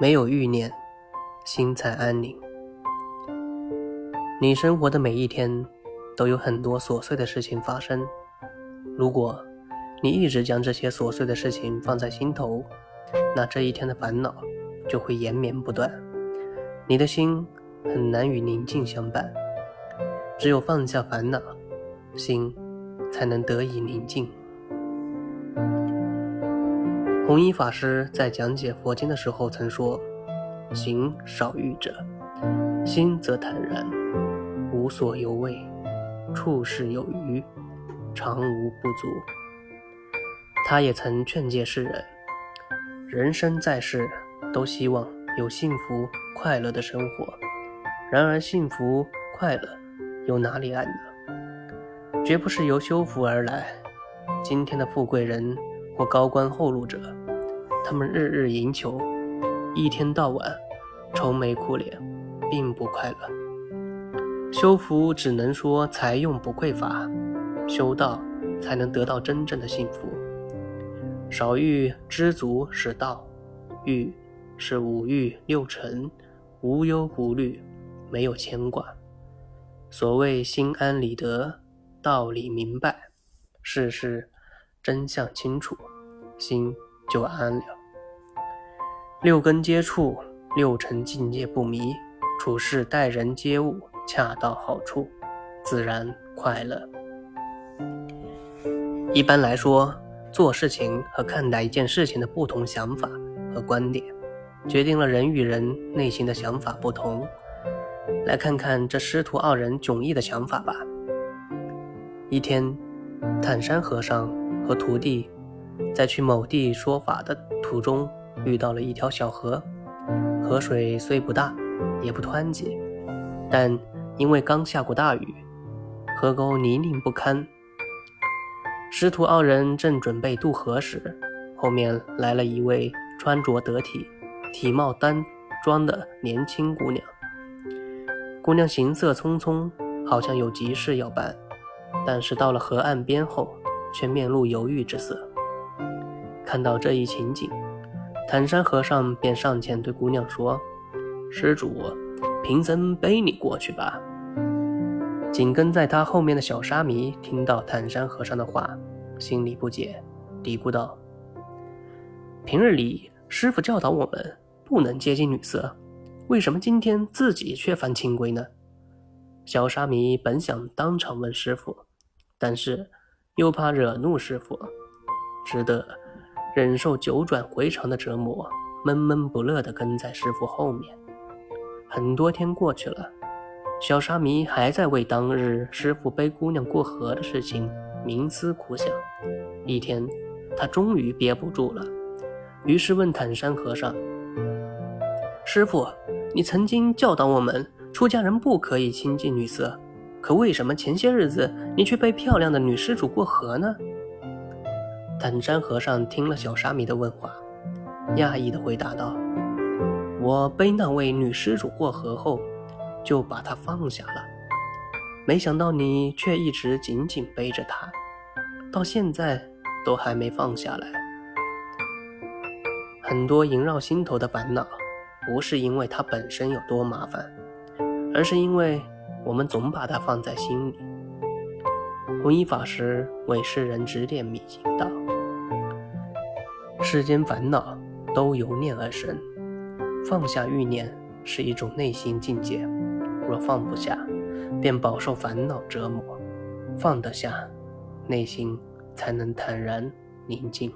没有欲念，心才安宁。你生活的每一天，都有很多琐碎的事情发生。如果你一直将这些琐碎的事情放在心头，那这一天的烦恼就会延绵不断，你的心很难与宁静相伴。只有放下烦恼，心才能得以宁静。弘一法师在讲解佛经的时候曾说：“行少欲者，心则坦然，无所犹畏，处事有余，常无不足。”他也曾劝诫世人：人生在世，都希望有幸福快乐的生活。然而，幸福快乐。由哪里来呢？绝不是由修福而来。今天的富贵人或高官厚禄者，他们日日赢求，一天到晚愁眉苦脸，并不快乐。修福只能说财用不匮乏，修道才能得到真正的幸福。少欲知足是道，欲是五欲六尘，无忧无虑，没有牵挂。所谓心安理得，道理明白，事事真相清楚，心就安了。六根接触，六尘境界不迷，处事待人接物恰到好处，自然快乐。一般来说，做事情和看待一件事情的不同想法和观点，决定了人与人内心的想法不同。来看看这师徒二人迥异的想法吧。一天，坦山和尚和徒弟在去某地说法的途中，遇到了一条小河。河水虽不大，也不湍急，但因为刚下过大雨，河沟泥泞不堪。师徒二人正准备渡河时，后面来了一位穿着得体、体貌端庄的年轻姑娘。姑娘行色匆匆，好像有急事要办，但是到了河岸边后，却面露犹豫之色。看到这一情景，坦山和尚便上前对姑娘说：“施主，贫僧背你过去吧。”紧跟在他后面的小沙弥听到坦山和尚的话，心里不解，嘀咕道：“平日里师傅教导我们不能接近女色。”为什么今天自己却犯清规呢？小沙弥本想当场问师傅，但是又怕惹怒师傅，只得忍受九转回肠的折磨，闷闷不乐地跟在师傅后面。很多天过去了，小沙弥还在为当日师傅背姑娘过河的事情冥思苦想。一天，他终于憋不住了，于是问坦山和尚：“师傅。”你曾经教导我们，出家人不可以亲近女色，可为什么前些日子你却背漂亮的女施主过河呢？坦山和尚听了小沙弥的问话，讶异地回答道：“我背那位女施主过河后，就把她放下了，没想到你却一直紧紧背着她，到现在都还没放下来。很多萦绕心头的烦恼。”不是因为它本身有多麻烦，而是因为我们总把它放在心里。弘一法师为世人指点迷津道：“世间烦恼都由念而生，放下欲念是一种内心境界。若放不下，便饱受烦恼折磨；放得下，内心才能坦然宁静。”